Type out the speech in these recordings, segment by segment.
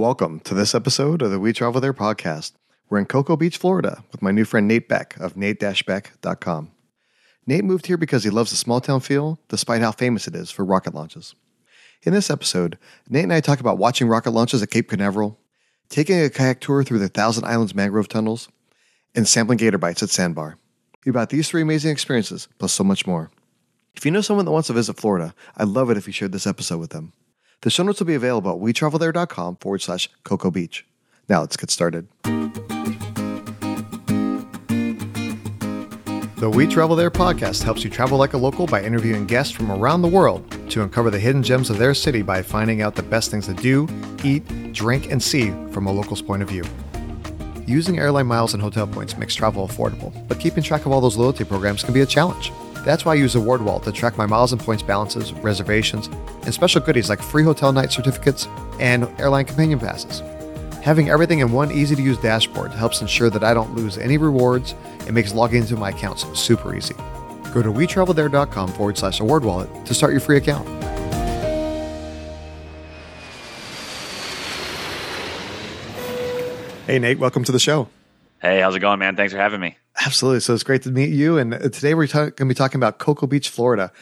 Welcome to this episode of the We Travel There podcast. We're in Cocoa Beach, Florida, with my new friend Nate Beck of nate-beck.com. Nate moved here because he loves the small town feel, despite how famous it is for rocket launches. In this episode, Nate and I talk about watching rocket launches at Cape Canaveral, taking a kayak tour through the Thousand Islands mangrove tunnels, and sampling gator bites at Sandbar. About these three amazing experiences, plus so much more. If you know someone that wants to visit Florida, I'd love it if you shared this episode with them. The show notes will be available at wetravelthere.com forward slash Cocoa Beach. Now let's get started. The We Travel There podcast helps you travel like a local by interviewing guests from around the world to uncover the hidden gems of their city by finding out the best things to do, eat, drink, and see from a local's point of view. Using airline miles and hotel points makes travel affordable, but keeping track of all those loyalty programs can be a challenge. That's why I use AwardWallet to track my miles and points balances, reservations, and special goodies like free hotel night certificates and airline companion passes. Having everything in one easy to use dashboard helps ensure that I don't lose any rewards and makes logging into my accounts super easy. Go to wetravelthere.com forward slash AwardWallet to start your free account. Hey, Nate, welcome to the show. Hey, how's it going, man? Thanks for having me. Absolutely. So it's great to meet you. And uh, today we're ta- going to be talking about Cocoa Beach, Florida.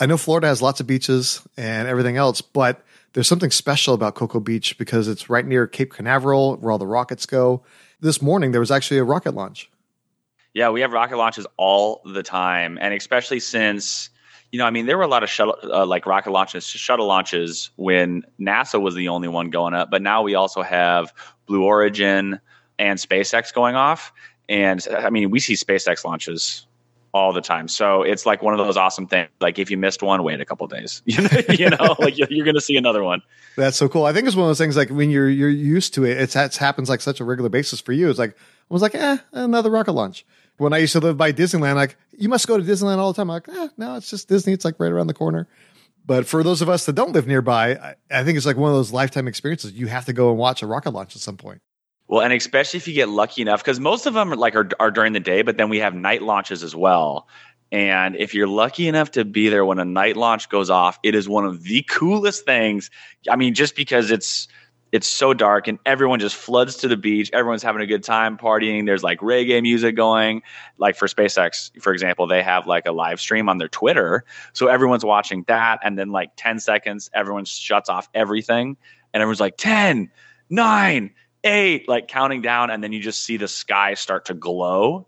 I know Florida has lots of beaches and everything else, but there's something special about Cocoa Beach because it's right near Cape Canaveral, where all the rockets go. This morning, there was actually a rocket launch. Yeah, we have rocket launches all the time. And especially since, you know, I mean, there were a lot of shuttle, uh, like rocket launches, shuttle launches when NASA was the only one going up. But now we also have Blue Origin and SpaceX going off. And I mean, we see SpaceX launches all the time. So it's like one of those awesome things. Like if you missed one, wait a couple days. You know, like you're going to see another one. That's so cool. I think it's one of those things like when you're you're used to it, it's it happens like such a regular basis for you. It's like I was like, eh, another rocket launch. When I used to live by Disneyland, like you must go to Disneyland all the time. I'm like, eh, no, it's just Disney. It's like right around the corner. But for those of us that don't live nearby, I, I think it's like one of those lifetime experiences. You have to go and watch a rocket launch at some point. Well, and especially if you get lucky enough, because most of them are like are, are during the day, but then we have night launches as well. And if you're lucky enough to be there when a night launch goes off, it is one of the coolest things. I mean, just because it's it's so dark and everyone just floods to the beach. Everyone's having a good time partying. There's like reggae music going. Like for SpaceX, for example, they have like a live stream on their Twitter. So everyone's watching that. And then like 10 seconds, everyone shuts off everything. And everyone's like 10, 9, eight, like counting down, and then you just see the sky start to glow,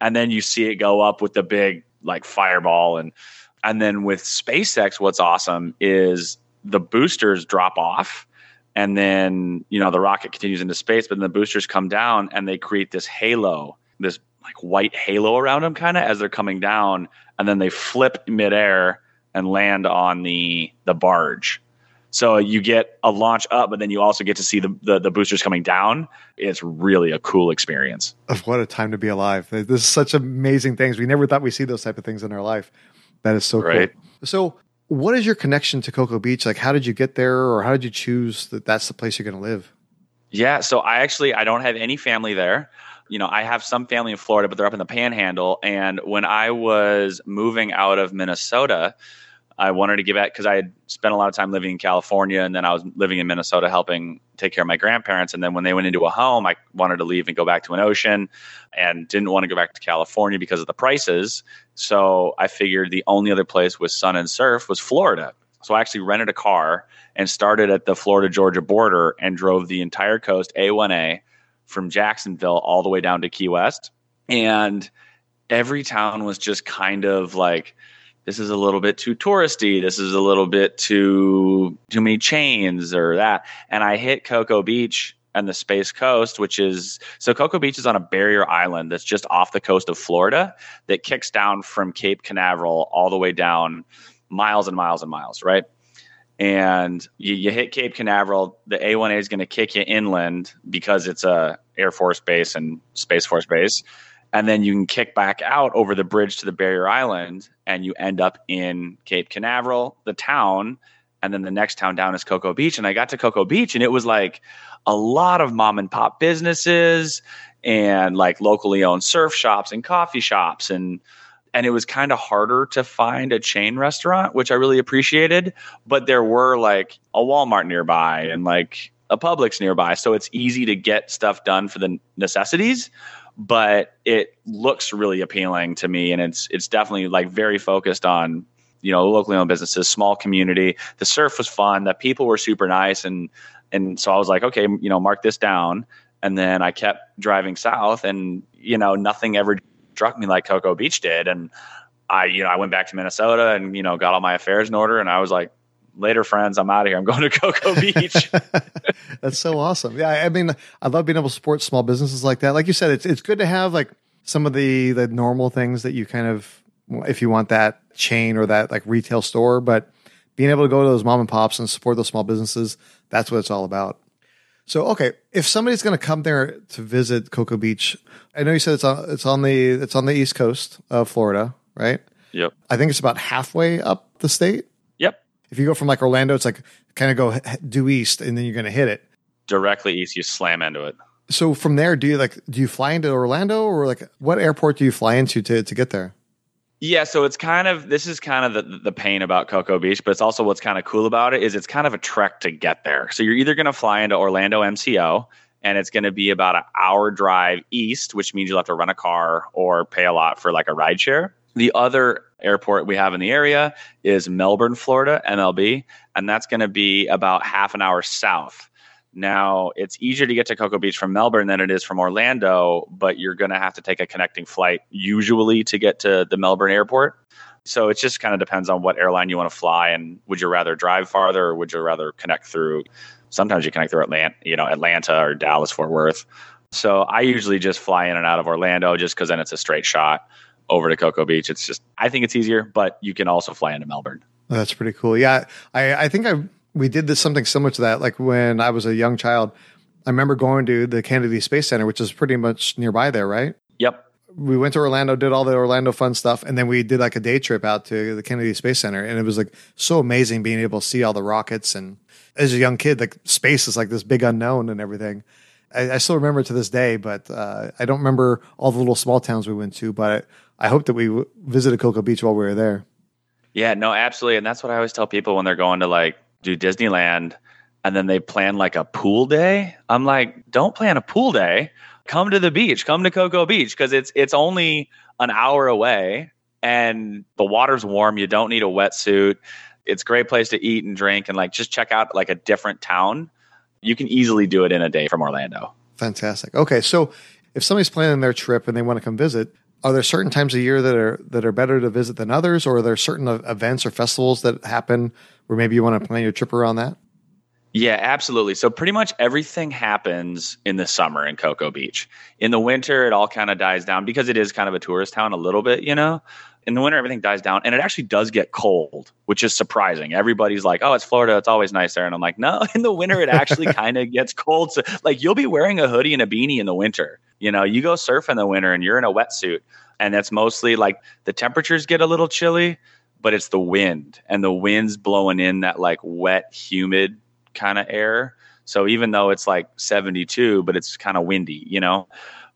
and then you see it go up with the big like fireball, and and then with SpaceX, what's awesome is the boosters drop off, and then you know the rocket continues into space, but then the boosters come down and they create this halo, this like white halo around them, kind of as they're coming down, and then they flip midair and land on the the barge so you get a launch up, but then you also get to see the, the, the boosters coming down. It's really a cool experience. What a time to be alive! This is such amazing things. We never thought we see those type of things in our life. That is so right. cool. So, what is your connection to Cocoa Beach? Like, how did you get there, or how did you choose that that's the place you're going to live? Yeah, so I actually I don't have any family there. You know, I have some family in Florida, but they're up in the Panhandle. And when I was moving out of Minnesota, I wanted to give back because I had spent a lot of time living in California and then I was living in Minnesota helping take care of my grandparents. And then when they went into a home, I wanted to leave and go back to an ocean and didn't want to go back to California because of the prices. So I figured the only other place with sun and surf was Florida. So I actually rented a car and started at the Florida Georgia border and drove the entire coast, A1A, from Jacksonville all the way down to Key West. And every town was just kind of like, this is a little bit too touristy. This is a little bit too too many chains or that. And I hit Cocoa Beach and the Space Coast, which is so Cocoa Beach is on a barrier island that's just off the coast of Florida that kicks down from Cape Canaveral all the way down miles and miles and miles, right? And you, you hit Cape Canaveral, the A1A is going to kick you inland because it's a Air Force base and Space Force base and then you can kick back out over the bridge to the barrier island and you end up in cape canaveral the town and then the next town down is cocoa beach. And i got to cocoa beach and it was like a lot of mom and pop businesses and like locally owned surf shops and coffee shops. And and it was kind of harder to find a chain restaurant which i really appreciated but there were like a walmart nearby and like a Publix nearby, so it's easy to get stuff done for the necessities. But it looks really appealing to me, and it's it's definitely like very focused on you know locally owned businesses, small community. The surf was fun. The people were super nice, and and so I was like, okay, you know, mark this down. And then I kept driving south, and you know, nothing ever struck me like Cocoa Beach did. And I, you know, I went back to Minnesota and you know got all my affairs in order, and I was like, later, friends, I'm out of here. I'm going to Cocoa Beach. That's so awesome. Yeah, I mean, I love being able to support small businesses like that. Like you said, it's it's good to have like some of the the normal things that you kind of if you want that chain or that like retail store, but being able to go to those mom and pops and support those small businesses, that's what it's all about. So, okay, if somebody's going to come there to visit Cocoa Beach, I know you said it's on it's on the it's on the east coast of Florida, right? Yep. I think it's about halfway up the state. If you go from like Orlando, it's like kind of go due east, and then you're going to hit it directly east. You slam into it. So from there, do you like do you fly into Orlando or like what airport do you fly into to to get there? Yeah, so it's kind of this is kind of the the pain about Cocoa Beach, but it's also what's kind of cool about it is it's kind of a trek to get there. So you're either going to fly into Orlando MCO and it's going to be about an hour drive east, which means you'll have to rent a car or pay a lot for like a ride share. The other airport we have in the area is Melbourne, Florida, MLB, and that's going to be about half an hour south. Now, it's easier to get to Cocoa Beach from Melbourne than it is from Orlando, but you're going to have to take a connecting flight usually to get to the Melbourne airport. So it just kind of depends on what airline you want to fly and would you rather drive farther or would you rather connect through sometimes you connect through Atlanta, you know, Atlanta or Dallas Fort Worth. So I usually just fly in and out of Orlando just cuz then it's a straight shot over to Cocoa Beach. It's just I think it's easier, but you can also fly into Melbourne. that's pretty cool. Yeah, I I think I we did this something similar to that. Like when I was a young child, I remember going to the Kennedy Space Center, which is pretty much nearby there, right? Yep. We went to Orlando, did all the Orlando fun stuff, and then we did like a day trip out to the Kennedy Space Center, and it was like so amazing being able to see all the rockets. And as a young kid, like space is like this big unknown and everything. I, I still remember to this day, but uh, I don't remember all the little small towns we went to. But I, I hope that we w- visited Cocoa Beach while we were there. Yeah, no, absolutely, and that's what I always tell people when they're going to like do Disneyland and then they plan like a pool day. I'm like, don't plan a pool day. Come to the beach. Come to Cocoa Beach because it's it's only an hour away and the water's warm. You don't need a wetsuit. It's a great place to eat and drink and like just check out like a different town. You can easily do it in a day from Orlando. Fantastic. Okay, so if somebody's planning their trip and they want to come visit, are there certain times a year that are that are better to visit than others, or are there certain events or festivals that happen where maybe you want to plan your trip around that? Yeah, absolutely. So pretty much everything happens in the summer in Cocoa Beach. In the winter, it all kind of dies down because it is kind of a tourist town a little bit, you know. In the winter, everything dies down, and it actually does get cold, which is surprising. Everybody's like, "Oh, it's Florida; it's always nice there," and I'm like, "No, in the winter, it actually kind of gets cold. So, like, you'll be wearing a hoodie and a beanie in the winter. You know, you go surf in the winter, and you're in a wetsuit, and that's mostly like the temperatures get a little chilly, but it's the wind, and the wind's blowing in that like wet, humid kind of air. So even though it's like 72, but it's kind of windy, you know?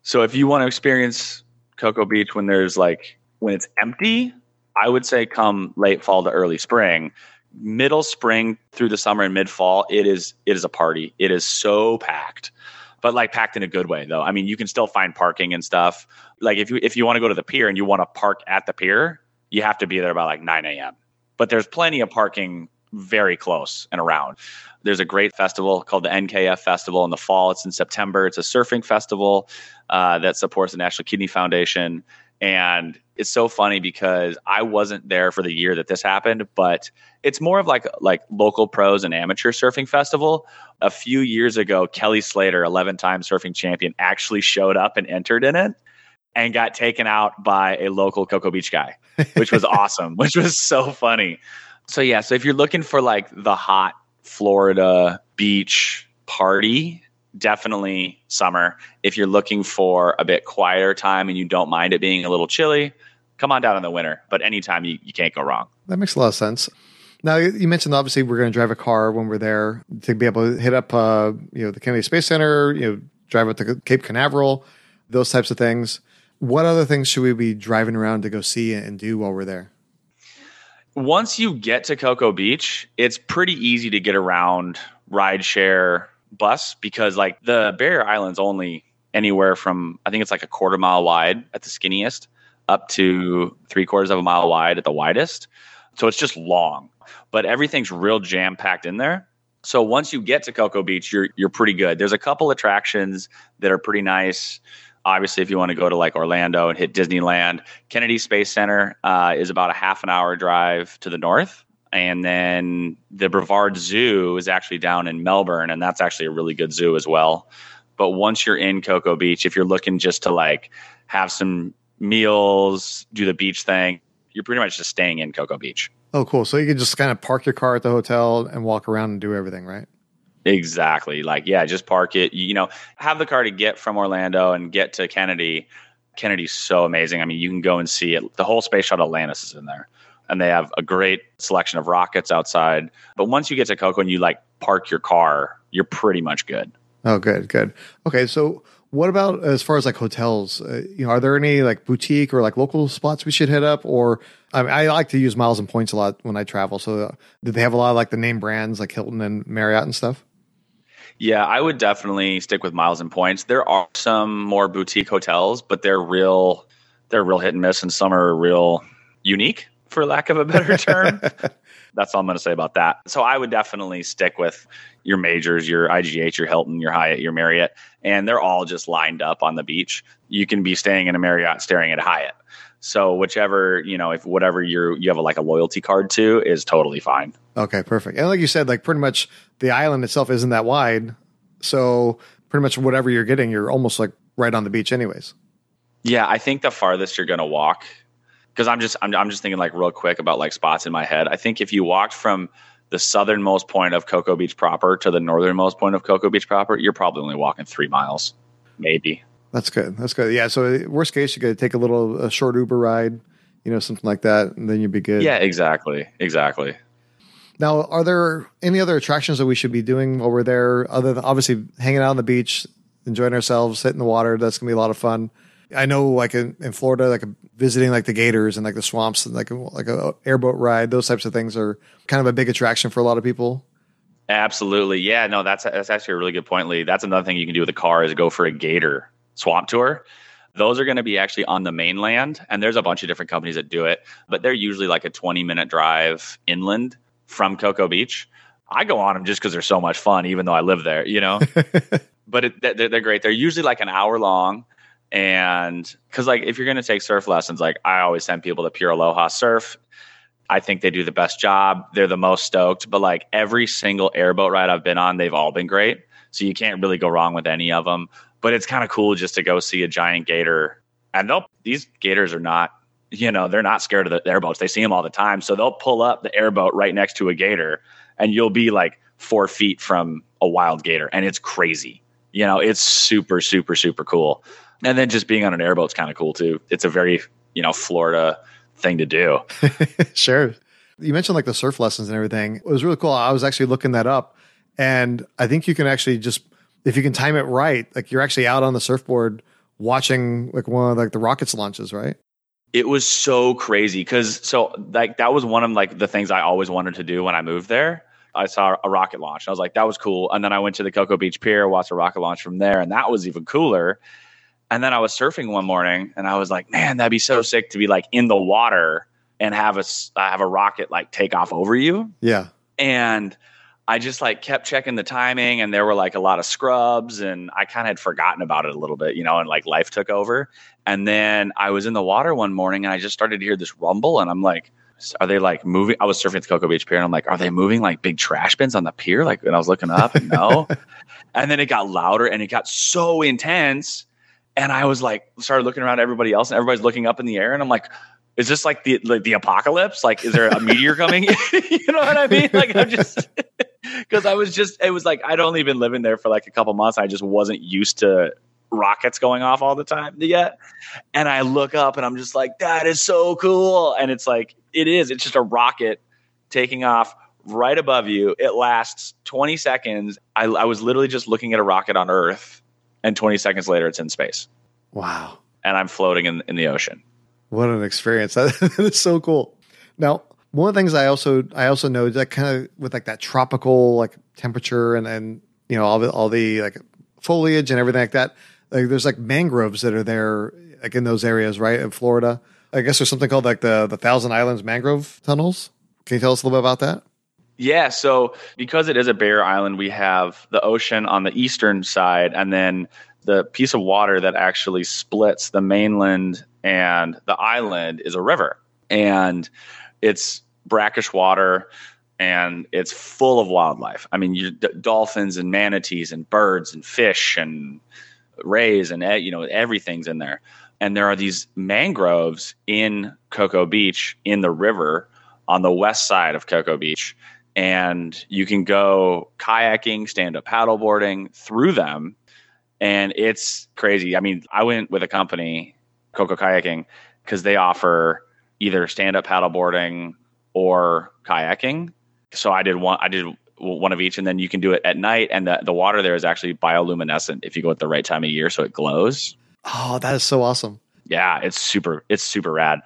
So if you want to experience Cocoa Beach when there's like, when it's empty, I would say come late fall to early spring. Middle spring through the summer and mid fall, it is it is a party. It is so packed, but like packed in a good way though. I mean, you can still find parking and stuff. Like if you if you want to go to the pier and you want to park at the pier, you have to be there by like 9 a.m. But there's plenty of parking very close and around. There's a great festival called the NKF Festival in the fall. It's in September. It's a surfing festival uh, that supports the National Kidney Foundation. And it's so funny because I wasn't there for the year that this happened, but it's more of like like local pros and amateur surfing festival. A few years ago, Kelly Slater, 11 time surfing champion, actually showed up and entered in it and got taken out by a local Cocoa Beach guy, which was awesome, which was so funny. So yeah, so if you're looking for like the hot Florida beach party, definitely summer. If you're looking for a bit quieter time and you don't mind it being a little chilly, come on down in the winter. But anytime you, you can't go wrong. That makes a lot of sense. Now you mentioned obviously we're going to drive a car when we're there to be able to hit up uh, you know the Kennedy Space Center, you know drive up to Cape Canaveral, those types of things. What other things should we be driving around to go see and do while we're there? once you get to Cocoa Beach, it's pretty easy to get around rideshare, bus because like the barrier island's only anywhere from I think it's like a quarter mile wide at the skinniest up to three quarters of a mile wide at the widest. So it's just long, but everything's real jam packed in there. So once you get to Cocoa Beach, you're you're pretty good. There's a couple attractions that are pretty nice. Obviously, if you want to go to like Orlando and hit Disneyland, Kennedy Space Center uh, is about a half an hour drive to the north. And then the Brevard Zoo is actually down in Melbourne, and that's actually a really good zoo as well. But once you're in Cocoa Beach, if you're looking just to like have some meals, do the beach thing, you're pretty much just staying in Cocoa Beach. Oh, cool. So you can just kind of park your car at the hotel and walk around and do everything, right? Exactly. Like, yeah, just park it. You know, have the car to get from Orlando and get to Kennedy. Kennedy's so amazing. I mean, you can go and see it. The whole space shuttle Atlantis is in there. And they have a great selection of rockets outside. But once you get to Cocoa and you like park your car, you're pretty much good. Oh, good, good. Okay, so what about as far as like hotels? Uh, you know, are there any like boutique or like local spots we should hit up? Or I, mean, I like to use miles and points a lot when I travel. So, uh, do they have a lot of like the name brands like Hilton and Marriott and stuff? Yeah, I would definitely stick with miles and points. There are some more boutique hotels, but they're real they're real hit and miss and some are real unique for lack of a better term. That's all I'm going to say about that. So I would definitely stick with your majors, your IGH, your Hilton, your Hyatt, your Marriott, and they're all just lined up on the beach. You can be staying in a Marriott staring at a Hyatt. So whichever, you know, if whatever you're you have a, like a loyalty card to is totally fine. Okay, perfect. And like you said, like pretty much the island itself isn't that wide. So pretty much whatever you're getting, you're almost like right on the beach anyways. Yeah, I think the farthest you're going to walk because I'm just I'm, I'm just thinking like real quick about like spots in my head. I think if you walked from the southernmost point of Cocoa Beach proper to the northernmost point of Cocoa Beach proper, you're probably only walking three miles, maybe. That's good. That's good. Yeah. So worst case, you could take a little a short Uber ride, you know, something like that, and then you'd be good. Yeah. Exactly. Exactly. Now, are there any other attractions that we should be doing while we're there, other than obviously hanging out on the beach, enjoying ourselves, hitting the water? That's gonna be a lot of fun. I know, like in, in Florida, like visiting like the gators and like the swamps and like a, like a airboat ride. Those types of things are kind of a big attraction for a lot of people. Absolutely, yeah. No, that's that's actually a really good point, Lee. That's another thing you can do with a car is go for a gator swamp tour. Those are going to be actually on the mainland, and there's a bunch of different companies that do it, but they're usually like a 20 minute drive inland from Cocoa Beach. I go on them just because they're so much fun, even though I live there, you know. but it, they're, they're great. They're usually like an hour long and because, like, if you're going to take surf lessons, like, I always send people to Pure Aloha Surf. I think they do the best job. They're the most stoked. But, like, every single airboat ride I've been on, they've all been great. So you can't really go wrong with any of them. But it's kind of cool just to go see a giant gator. And they'll, these gators are not, you know, they're not scared of the airboats. They see them all the time. So they'll pull up the airboat right next to a gator, and you'll be like four feet from a wild gator. And it's crazy. You know, it's super, super, super cool and then just being on an airboat's kind of cool too. It's a very you know Florida thing to do. sure. You mentioned like the surf lessons and everything. It was really cool. I was actually looking that up, and I think you can actually just if you can time it right, like you're actually out on the surfboard watching like one of like the rockets launches, right? It was so crazy because so like that was one of like the things I always wanted to do when I moved there. I saw a rocket launch. I was like, that was cool. And then I went to the Cocoa Beach Pier, watched a rocket launch from there, and that was even cooler. And then I was surfing one morning and I was like, man, that'd be so sick to be like in the water and have a uh, have a rocket like take off over you. Yeah. And I just like kept checking the timing and there were like a lot of scrubs and I kind of had forgotten about it a little bit, you know, and like life took over. And then I was in the water one morning and I just started to hear this rumble and I'm like, are they like moving? I was surfing at the Cocoa Beach Pier and I'm like, are they moving like big trash bins on the pier? Like, when I was looking up, and no. and then it got louder and it got so intense and I was like, started looking around everybody else, and everybody's looking up in the air, and I'm like, is this like the like the apocalypse? Like, is there a meteor coming? you know what I mean? Like, I'm just because I was just it was like I'd only been living there for like a couple months. I just wasn't used to rockets going off all the time yet. And I look up and I'm just like, that is so cool. And it's like, it is. It's just a rocket taking off right above you. It lasts 20 seconds. I, I was literally just looking at a rocket on Earth and 20 seconds later it's in space. Wow. And I'm floating in, in the ocean. What an experience. that is so cool. Now, one of the things I also I also know that kind of with like that tropical like temperature and and you know all the all the like foliage and everything like that. Like there's like mangroves that are there like in those areas, right? In Florida. I guess there's something called like the the Thousand Islands mangrove tunnels. Can you tell us a little bit about that? Yeah, so because it is a barrier island, we have the ocean on the eastern side and then the piece of water that actually splits the mainland and the island is a river. And it's brackish water and it's full of wildlife. I mean, you, d- dolphins and manatees and birds and fish and rays and you know everything's in there. And there are these mangroves in Cocoa Beach in the river on the west side of Cocoa Beach, and you can go kayaking, stand up paddleboarding through them, and it's crazy. I mean, I went with a company, Coco Kayaking, because they offer either stand up paddleboarding or kayaking so I did one. I did one of each, and then you can do it at night. And the the water there is actually bioluminescent if you go at the right time of year, so it glows. Oh, that is so awesome! Yeah, it's super. It's super rad.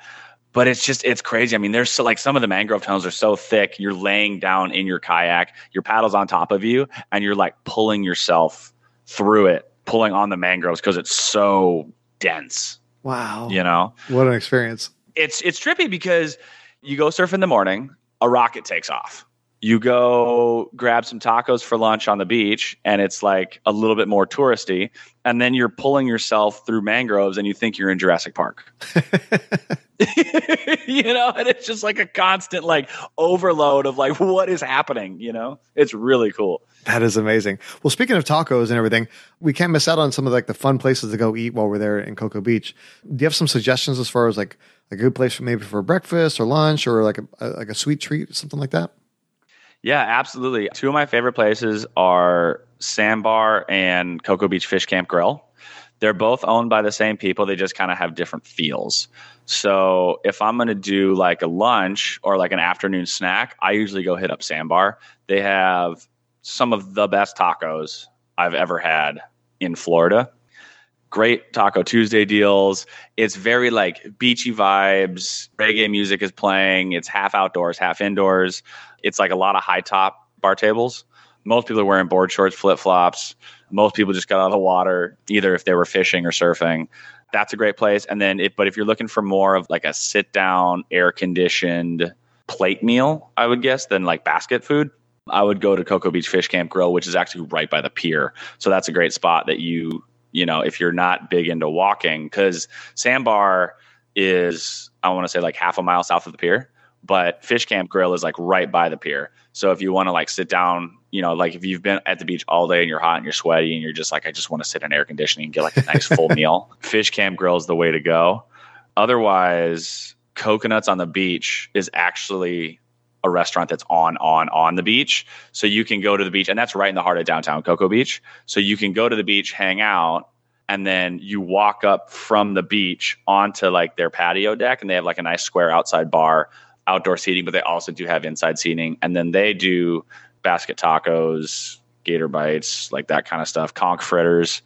But it's just it's crazy. I mean, there's so like some of the mangrove tunnels are so thick. You're laying down in your kayak, your paddle's on top of you, and you're like pulling yourself through it, pulling on the mangroves because it's so dense. Wow. You know what an experience. It's it's trippy because you go surf in the morning, a rocket takes off you go grab some tacos for lunch on the beach and it's like a little bit more touristy and then you're pulling yourself through mangroves and you think you're in Jurassic Park. you know, and it's just like a constant like overload of like what is happening, you know? It's really cool. That is amazing. Well, speaking of tacos and everything, we can't miss out on some of like the fun places to go eat while we're there in Cocoa Beach. Do you have some suggestions as far as like a good place for maybe for breakfast or lunch or like a, like a sweet treat, something like that? Yeah, absolutely. Two of my favorite places are Sandbar and Cocoa Beach Fish Camp Grill. They're both owned by the same people. They just kind of have different feels. So if I'm going to do like a lunch or like an afternoon snack, I usually go hit up Sandbar. They have some of the best tacos I've ever had in Florida. Great Taco Tuesday deals. It's very like beachy vibes. Reggae music is playing. It's half outdoors, half indoors it's like a lot of high top bar tables. Most people are wearing board shorts, flip flops. Most people just got out of the water, either if they were fishing or surfing. That's a great place. And then, if, but if you're looking for more of like a sit down, air conditioned plate meal, I would guess, than like basket food, I would go to Cocoa Beach Fish Camp Grill, which is actually right by the pier. So that's a great spot that you, you know, if you're not big into walking, because Sandbar is, I want to say like half a mile south of the pier but Fish Camp Grill is like right by the pier. So if you want to like sit down, you know, like if you've been at the beach all day and you're hot and you're sweaty and you're just like, I just want to sit in air conditioning and get like a nice full meal, Fish Camp Grill is the way to go. Otherwise, Coconuts on the Beach is actually a restaurant that's on on on the beach so you can go to the beach and that's right in the heart of downtown cocoa beach so you can go to the beach hang out and then you walk up from the beach onto like their patio deck and they have like a nice square outside bar outdoor seating, but they also do have inside seating. And then they do basket tacos, gator bites, like that kind of stuff, conch fritters,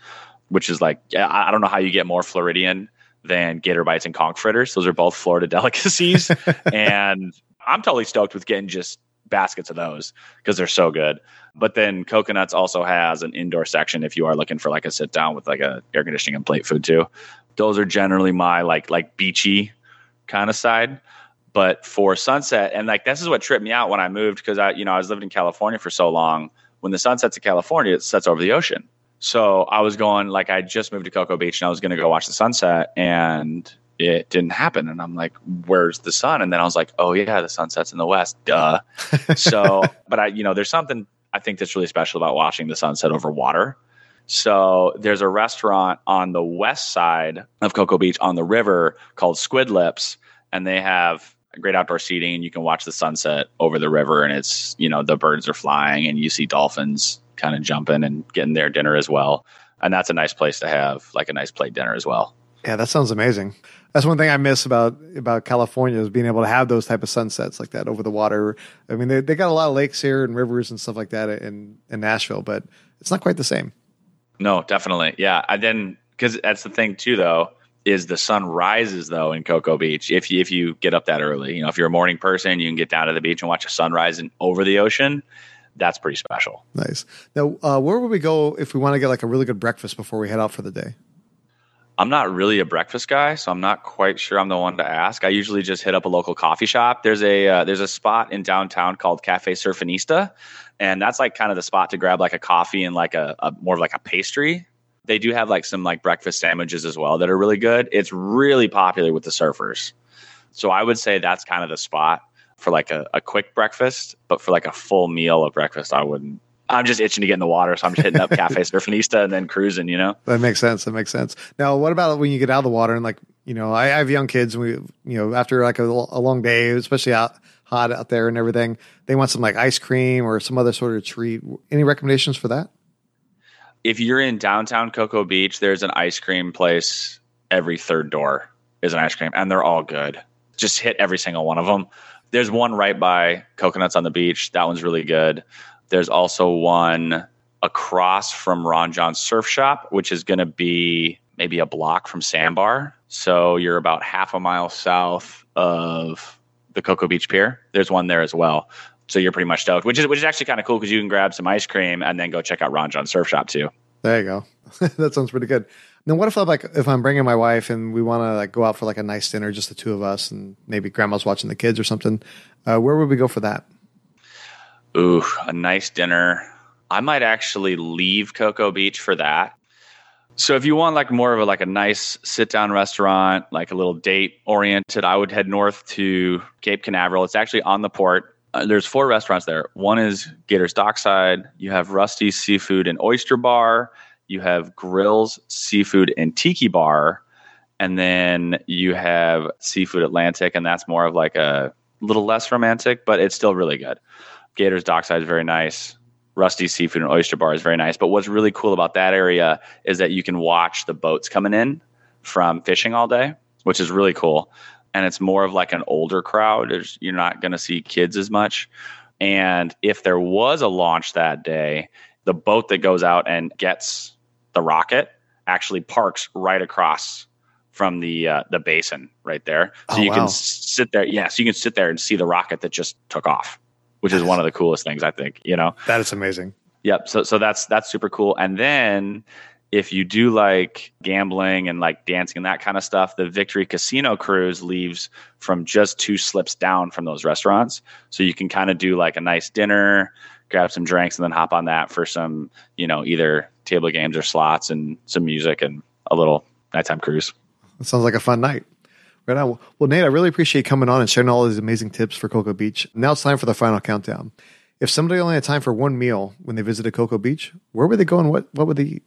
which is like, I don't know how you get more Floridian than gator bites and conch fritters. Those are both Florida delicacies. and I'm totally stoked with getting just baskets of those because they're so good. But then Coconuts also has an indoor section if you are looking for like a sit down with like a air conditioning and plate food too. Those are generally my like like beachy kind of side but for sunset and like this is what tripped me out when i moved because i you know i was living in california for so long. When the sun sets in california it sets over the ocean. So i was going like i just moved to cocoa beach and i was going to go watch the sunset and it didn't happen. And i'm like where's the sun? And then i was like oh yeah the sun sets in the west. Duh. So but i you know there's something i think that's really special about watching the sunset over water. So there's a restaurant on the west side of cocoa beach on the river called squid lips and they have great outdoor seating and you can watch the sunset over the river and it's you know the birds are flying and you see dolphins kind of jumping and getting their dinner as well. And that's a nice place to have like a nice plate dinner as well. Yeah that sounds amazing. That's one thing i miss about about california is being able to have those type of sunsets like that over the water. I mean they, they got a lot of lakes here and rivers and stuff like that in in nashville but it's not quite the same. No definitely. Yeah i then because that's the thing too though is the sun rises though in Cocoa Beach. If you, if you get up that early, you know, if you're a morning person, you can get down to the beach and watch a sunrise and over the ocean. that's pretty special. Nice. Now, uh, where would we go if we want to get like a really good breakfast before we head out for the day? I'm not really a breakfast guy, so I'm not quite sure I'm the one to ask. I usually just hit up a local coffee shop. There's a uh, there's a spot in downtown called Cafe Surfinista, and that's like kind of the spot to grab like a coffee and like a, a more of like a pastry. They do have like some like breakfast sandwiches as well that are really good. It's really popular with the surfers, so I would say that's kind of the spot for like a, a quick breakfast. But for like a full meal of breakfast, I wouldn't I'm just itching to get in the water, so I'm just hitting up Cafe Surfinista and then cruising. You know, that makes sense. That makes sense. Now, what about when you get out of the water and like you know, I, I have young kids, and we you know after like a, a, long day, especially out hot out there and everything, they want some like ice cream or some other sort of treat. Any recommendations for that? If you're in downtown Cocoa Beach, there's an ice cream place every third door is an ice cream, and they're all good. Just hit every single one of them. There's one right by Coconuts on the Beach. That one's really good. There's also one across from Ron Jon's Surf Shop, which is going to be maybe a block from Sandbar. So you're about half a mile south of the Cocoa Beach Pier. There's one there as well. So you're pretty much stoked, which is which is actually kind of cool because you can grab some ice cream and then go check out Ron Jon's Surf Shop too. There you go. that sounds pretty good. Now, what if I like if I'm bringing my wife and we want to like go out for like a nice dinner, just the two of us, and maybe grandma's watching the kids or something? Uh, where would we go for that? Ooh, a nice dinner. I might actually leave Cocoa Beach for that. So if you want like more of a like a nice sit down restaurant, like a little date oriented, I would head north to Cape Canaveral. It's actually on the port. Uh, there's four restaurants there. One is Gators Dockside. You have Rusty's Seafood and Oyster Bar. You have Grills Seafood and Tiki Bar. And then you have Seafood Atlantic, and that's more of like a little less romantic, but it's still really good. Gators Dockside is very nice. Rusty Seafood and Oyster Bar is very nice. But what's really cool about that area is that you can watch the boats coming in from fishing all day, which is really cool. And it's more of like an older crowd. There's, you're not going to see kids as much. And if there was a launch that day, the boat that goes out and gets the rocket actually parks right across from the uh, the basin right there. So oh, you wow. can sit there. Yeah, so you can sit there and see the rocket that just took off which is one of the coolest things I think. You know, that is amazing. Yep. So so that's that's super cool. And then if you do like gambling and like dancing and that kind of stuff, the Victory Casino cruise leaves from just two slips down from those restaurants. So you can kind of do like a nice dinner, grab some drinks, and then hop on that for some, you know, either table games or slots and some music and a little nighttime cruise. That sounds like a fun night. Right on. Well, Nate, I really appreciate coming on and sharing all these amazing tips for Cocoa Beach. Now it's time for the final countdown. If somebody only had time for one meal when they visited Cocoa Beach, where would they go and what, what would they eat?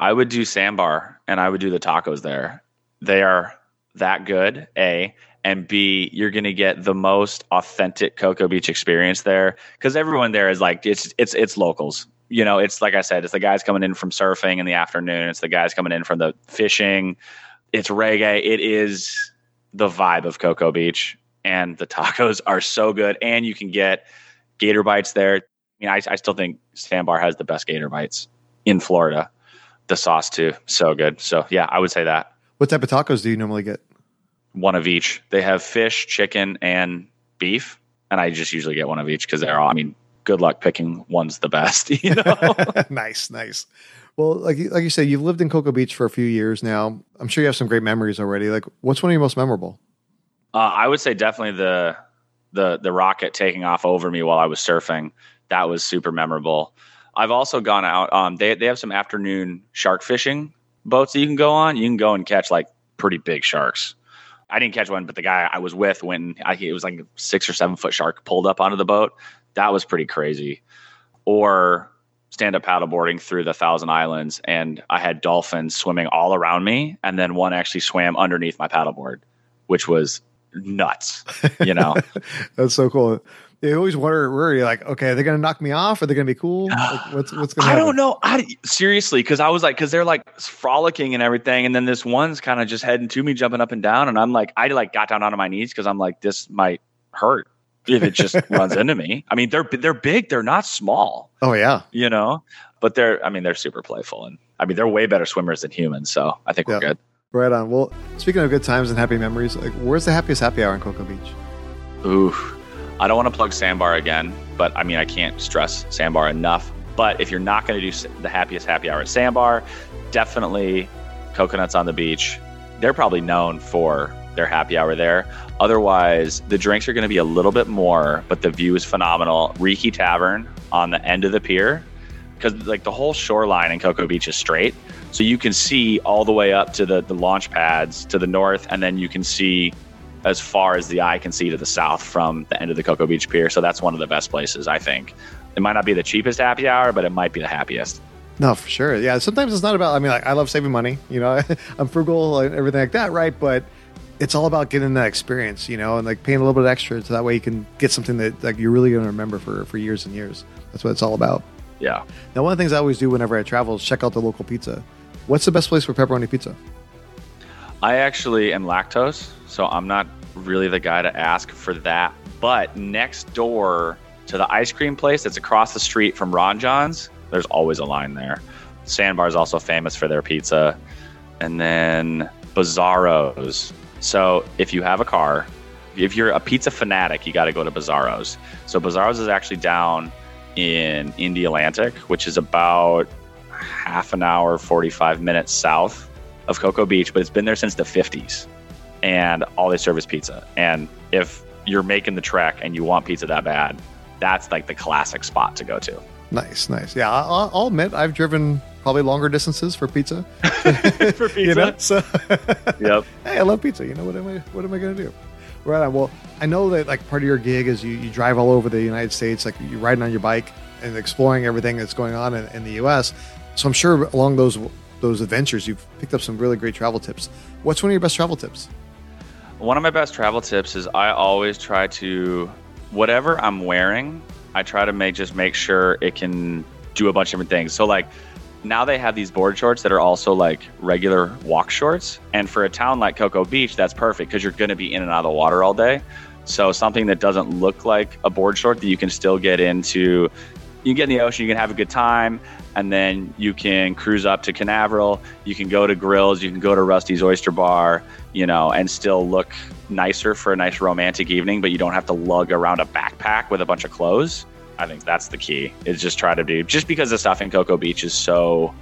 I would do Sandbar and I would do the tacos there. They are that good, A. And B, you're to get the most authentic Cocoa Beach experience there because everyone there is like, it's, it's, it's locals you know, it's like I said, it's the guys coming in from surfing in the afternoon. It's the guys coming in from the fishing it's reggae. It is the vibe of Cocoa Beach, and the tacos are so good. And you can get gator bites there. I mean, I, I still think Sandbar has the best gator bites in Florida. The sauce too, so good. So yeah, I would say that. What type of tacos do you normally get? One of each. They have fish, chicken, and beef, and I just usually get one of each because they're all. I mean, good luck picking one's the best. You know. nice, nice. Well, like like you said, you've lived in Cocoa Beach for a few years now. I'm sure you have some great memories already. Like, what's one of your most memorable? Uh, I would say definitely the the the rocket taking off over me while I was surfing. That was super memorable. I've also gone out. Um, they they have some afternoon shark fishing boats that you can go on. You can go and catch like pretty big sharks. I didn't catch one, but the guy I was with when I, it was like six or seven foot shark pulled up onto the boat. That was pretty crazy. Or stand up paddleboarding through the Thousand Islands, and I had dolphins swimming all around me, and then one actually swam underneath my paddleboard, which was nuts. You know, that's so cool. You always wonder where you're like, okay, are they going to knock me off? Are they going to be cool? Like, what's what's going to? I don't know. I seriously, because I was like, because they're like frolicking and everything, and then this one's kind of just heading to me, jumping up and down, and I'm like, I like got down onto my knees because I'm like, this might hurt if it just runs into me. I mean, they're they're big. They're not small. Oh yeah, you know, but they're. I mean, they're super playful, and I mean, they're way better swimmers than humans. So I think we're good. Right on. Well, speaking of good times and happy memories, like, where's the happiest happy hour in Cocoa Beach? Ooh, I don't want to plug Sandbar again, but I mean, I can't stress Sandbar enough. But if you're not going to do the happiest happy hour at Sandbar, definitely coconuts on the beach. They're probably known for their happy hour there. Otherwise, the drinks are going to be a little bit more, but the view is phenomenal. Rikki Tavern on the end of the pier, because like the whole shoreline in Cocoa Beach is straight. So you can see all the way up to the, the launch pads to the north, and then you can see as far as the eye can see to the south from the end of the Cocoa Beach Pier. So that's one of the best places, I think. It might not be the cheapest happy hour, but it might be the happiest. No, for sure. Yeah, sometimes it's not about. I mean, like, I love saving money. You know, I'm frugal and everything like that, right? But it's all about getting that experience, you know, and like paying a little bit extra so that way you can get something that like you're really going to remember for for years and years. That's what it's all about. Yeah. Now, one of the things I always do whenever I travel is check out the local pizza. What's the best place for pepperoni pizza? I actually am lactose, so I'm not really the guy to ask for that. But next door to the ice cream place that's across the street from Ron Jon's, there's always a line there. Sandbar is also famous for their pizza. And then Bizarro's. So if you have a car, if you're a pizza fanatic, you got to go to Bizarro's. So Bizarro's is actually down in Indialantic, which is about half an hour, 45 minutes south of Cocoa Beach, but it's been there since the 50s. And all they serve is pizza. And if you're making the trek and you want pizza that bad, that's like the classic spot to go to. Nice, nice. Yeah, I'll, I'll admit I've driven probably longer distances for pizza. for pizza, you know? so yep. Hey, I love pizza. You know what am I? What am I going to do? Right on. Well, I know that like part of your gig is you, you drive all over the United States, like you're riding on your bike and exploring everything that's going on in, in the U.S. So I'm sure along those those adventures, you've picked up some really great travel tips. What's one of your best travel tips? One of my best travel tips is I always try to whatever I'm wearing, I try to make just make sure it can do a bunch of different things. So like now they have these board shorts that are also like regular walk shorts. And for a town like Cocoa Beach, that's perfect because you're going to be in and out of the water all day. So something that doesn't look like a board short that you can still get into, you can get in the ocean, you can have a good time, and then you can cruise up to Canaveral. You can go to grills, you can go to Rusty's Oyster Bar, you know, and still look nicer for a nice romantic evening, but you don't have to lug around a backpack with a bunch of clothes. I think that's the key. Is just try to do just because the stuff in Cocoa Beach is so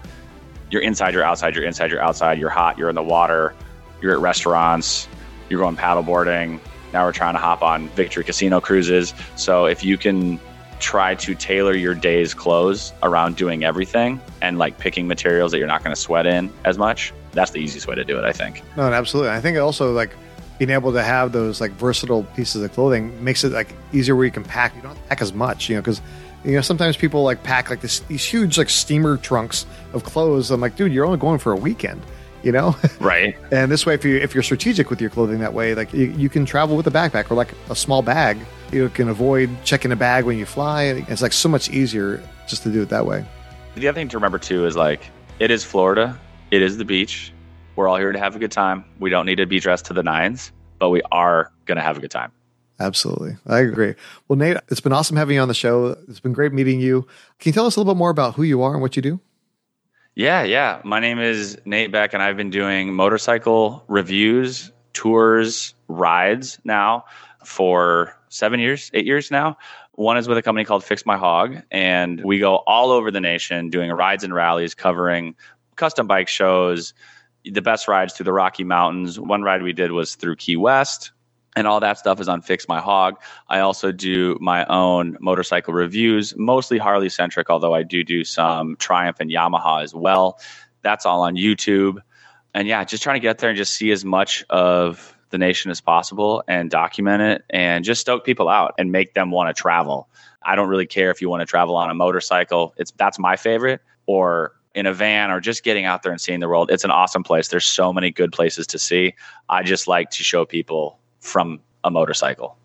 you're inside, you're outside, you're inside, you're outside, you're hot, you're in the water, you're at restaurants, you're going paddleboarding. Now we're trying to hop on Victory Casino cruises. So if you can try to tailor your day's clothes around doing everything and like picking materials that you're not going to sweat in as much, that's the easiest way to do it, I think. No, absolutely. I think also like being able to have those like versatile pieces of clothing makes it like easier where you can pack. You don't pack as much, you know, because you know sometimes people like pack like this these huge like steamer trunks of clothes. I'm like, dude, you're only going for a weekend, you know? Right. and this way, if you if you're strategic with your clothing that way, like you, you can travel with a backpack or like a small bag. You can avoid checking a bag when you fly. It's like so much easier just to do it that way. The other thing to remember too is like it is Florida. It is the beach we're all here to have a good time. We don't need to be dressed to the nines, but we are going to have a good time. Absolutely. I agree. Well, Nate, it's been awesome having you on the show. It's been great meeting you. Can you tell us a little bit more about who you are and what you do? Yeah, yeah. My name is Nate Beck, and I've been doing motorcycle reviews, tours, rides now for seven years, eight years now. One is with a company called Fix My Hog, and we go all over the nation doing rides and rallies covering custom bike shows, the best rides through the Rocky Mountains. One ride we did was through Key West, and all that stuff is on Fix My Hog. I also do my own motorcycle reviews, mostly Harley centric, although I do do some Triumph and Yamaha as well. That's all on YouTube. And yeah, just trying to get there and just see as much of the nation as possible and document it and just stoke people out and make them want to travel. I don't really care if you want to travel on a motorcycle. It's that's my favorite or in a van or just getting out there and seeing the world. It's an awesome place. There's so many good places to see. I just like to show people from a motorcycle.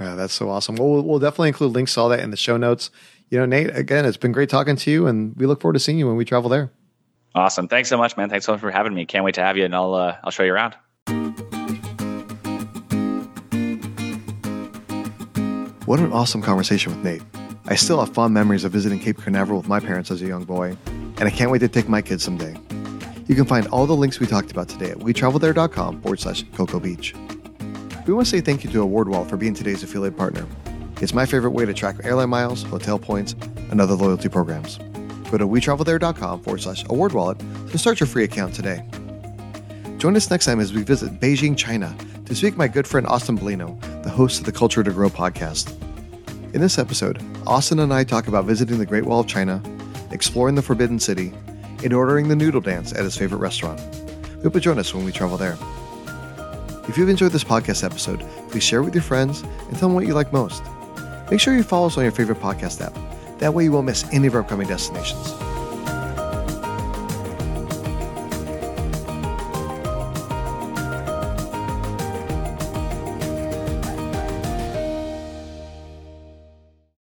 Yeah, that's so awesome. Well, we'll definitely include links to all that in the show notes. You know, Nate, again, it's been great talking to you, and we look forward to seeing you when we travel there. Awesome. Thanks so much, man. Thanks so much for having me. Can't wait to have you, and I'll uh, I'll show you around. What an awesome conversation with Nate. I still have fond memories of visiting Cape Canaveral with my parents as a young boy, and I can't wait to take my kids someday. You can find all the links we talked about today at wetravelthere.com forward slash Cocoa Beach. We want to say thank you to AwardWallet for being today's affiliate partner. It's my favorite way to track airline miles, hotel points, and other loyalty programs. Go to wetravelthere.com forward slash award wallet to start your free account today. Join us next time as we visit Beijing, China, to speak my good friend Austin Bellino, the host of the Culture to Grow podcast. In this episode, Austin and I talk about visiting the Great Wall of China, exploring the Forbidden City, and ordering the noodle dance at his favorite restaurant. We hope you join us when we travel there. If you've enjoyed this podcast episode, please share it with your friends and tell them what you like most. Make sure you follow us on your favorite podcast app. That way you won't miss any of our upcoming destinations.